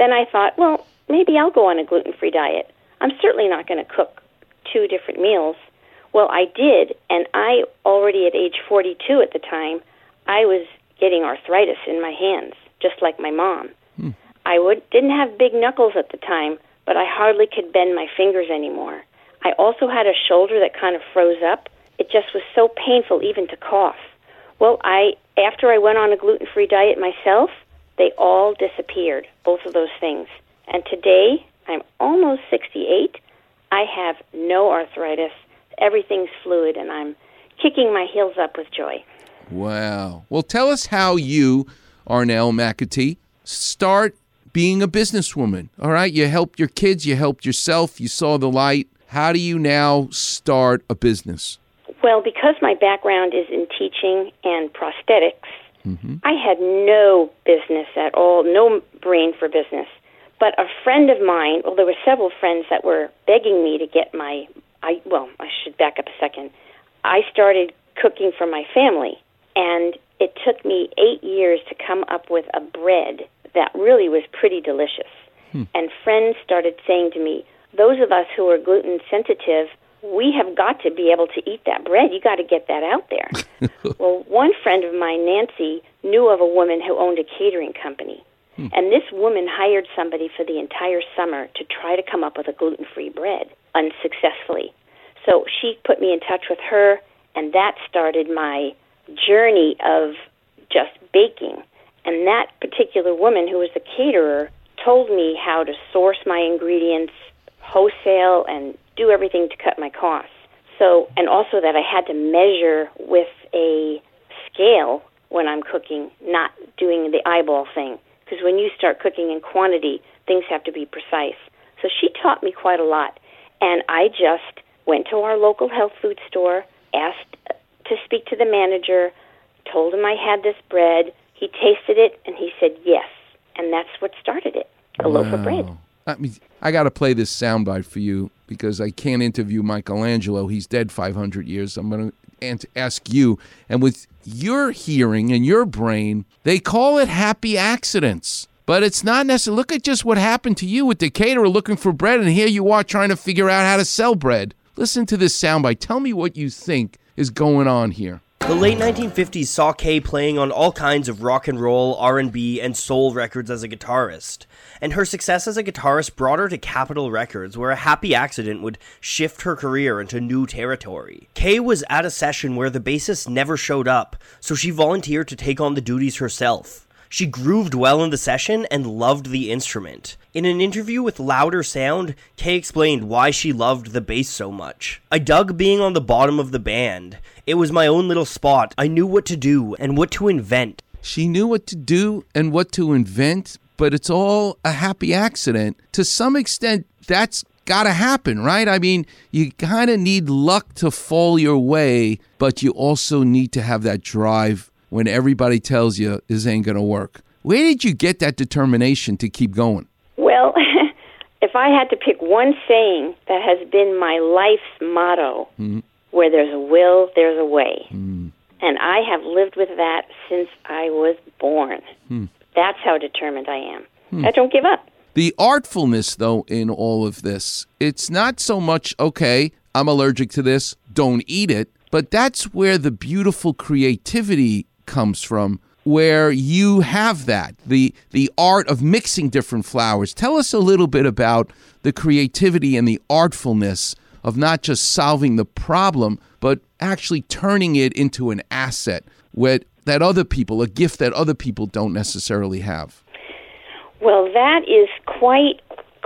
then I thought, well, maybe I'll go on a gluten free diet. I'm certainly not going to cook two different meals. Well, I did, and I already at age 42 at the time, I was getting arthritis in my hands, just like my mom. Hmm. I would didn't have big knuckles at the time, but I hardly could bend my fingers anymore. I also had a shoulder that kind of froze up. It just was so painful even to cough. Well, I after I went on a gluten-free diet myself, they all disappeared, both of those things. And today, I'm almost 68. I have no arthritis. Everything's fluid and I'm kicking my heels up with joy. Wow. Well, tell us how you, Arnell McAtee, start being a businesswoman. All right, you helped your kids, you helped yourself, you saw the light. How do you now start a business? Well, because my background is in teaching and prosthetics, mm-hmm. I had no business at all, no brain for business. But a friend of mine, well, there were several friends that were begging me to get my, I well, I should back up a second. I started cooking for my family, and it took me eight years to come up with a bread that really was pretty delicious. Hmm. And friends started saying to me, those of us who are gluten sensitive we have got to be able to eat that bread. You got to get that out there. well, one friend of mine, Nancy, knew of a woman who owned a catering company. Hmm. And this woman hired somebody for the entire summer to try to come up with a gluten free bread unsuccessfully. So she put me in touch with her, and that started my journey of just baking. And that particular woman, who was the caterer, told me how to source my ingredients wholesale and do everything to cut my costs. So, and also that I had to measure with a scale when I'm cooking, not doing the eyeball thing. Because when you start cooking in quantity, things have to be precise. So she taught me quite a lot. And I just went to our local health food store, asked uh, to speak to the manager, told him I had this bread. He tasted it and he said yes. And that's what started it a wow. loaf of bread. I mean, I got to play this soundbite for you because I can't interview Michelangelo. He's dead 500 years. I'm going to ask you. And with your hearing and your brain, they call it happy accidents. But it's not necessary. Look at just what happened to you with the caterer looking for bread, and here you are trying to figure out how to sell bread. Listen to this soundbite. Tell me what you think is going on here. The late 1950s saw Kaye playing on all kinds of rock and roll, R&B, and soul records as a guitarist and her success as a guitarist brought her to Capitol Records, where a happy accident would shift her career into new territory. Kaye was at a session where the bassist never showed up, so she volunteered to take on the duties herself. She grooved well in the session and loved the instrument. In an interview with Louder Sound, Kaye explained why she loved the bass so much. I dug being on the bottom of the band. It was my own little spot. I knew what to do and what to invent. She knew what to do and what to invent, but it's all a happy accident. To some extent, that's got to happen, right? I mean, you kind of need luck to fall your way, but you also need to have that drive when everybody tells you this ain't going to work. Where did you get that determination to keep going? Well, if I had to pick one saying that has been my life's motto, mm-hmm. where there's a will, there's a way. Mm. And I have lived with that since I was born. Mm. That's how determined I am. Hmm. I don't give up. The artfulness, though, in all of this, it's not so much, okay, I'm allergic to this, don't eat it, but that's where the beautiful creativity comes from where you have that the the art of mixing different flours tell us a little bit about the creativity and the artfulness of not just solving the problem but actually turning it into an asset with that other people, a gift that other people don't necessarily have? Well, that is quite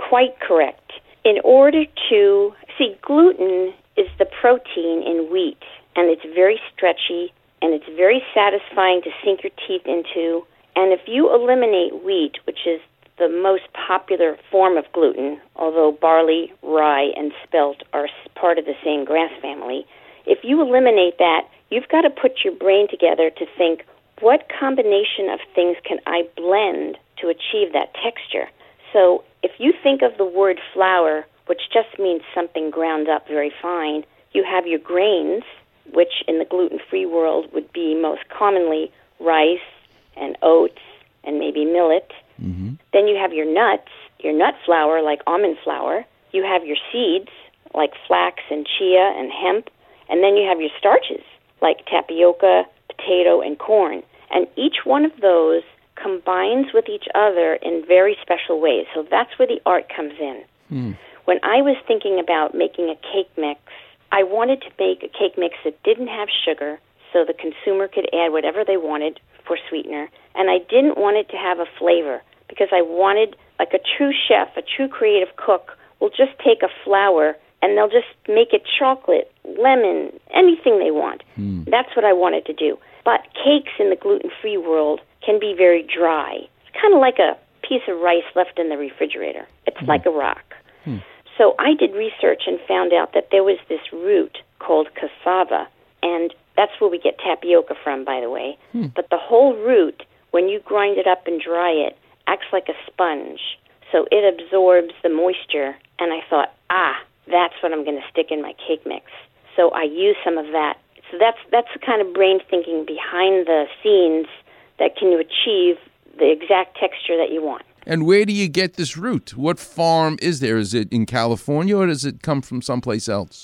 quite correct. In order to see gluten is the protein in wheat and it's very stretchy and it's very satisfying to sink your teeth into. And if you eliminate wheat, which is the most popular form of gluten, although barley, rye, and spelt are part of the same grass family, if you eliminate that, you've got to put your brain together to think what combination of things can I blend to achieve that texture? So if you think of the word flour, which just means something ground up very fine, you have your grains, which in the gluten free world would be most commonly rice and oats and maybe millet. Mm-hmm. Then you have your nuts, your nut flour like almond flour. You have your seeds like flax and chia and hemp. And then you have your starches like tapioca, potato, and corn. And each one of those combines with each other in very special ways. So that's where the art comes in. Mm. When I was thinking about making a cake mix, I wanted to make a cake mix that didn't have sugar so the consumer could add whatever they wanted for sweetener. And I didn't want it to have a flavor because I wanted, like a true chef, a true creative cook, will just take a flour and they'll just make it chocolate, lemon, anything they want. Mm. That's what I wanted to do. But cakes in the gluten free world can be very dry. It's kind of like a piece of rice left in the refrigerator, it's mm. like a rock. Mm. So I did research and found out that there was this root called cassava, and that's where we get tapioca from, by the way. Hmm. But the whole root, when you grind it up and dry it, acts like a sponge. So it absorbs the moisture, and I thought, ah, that's what I'm going to stick in my cake mix. So I use some of that. So that's that's the kind of brain thinking behind the scenes that can achieve the exact texture that you want. And where do you get this root? What farm is there? Is it in California or does it come from someplace else?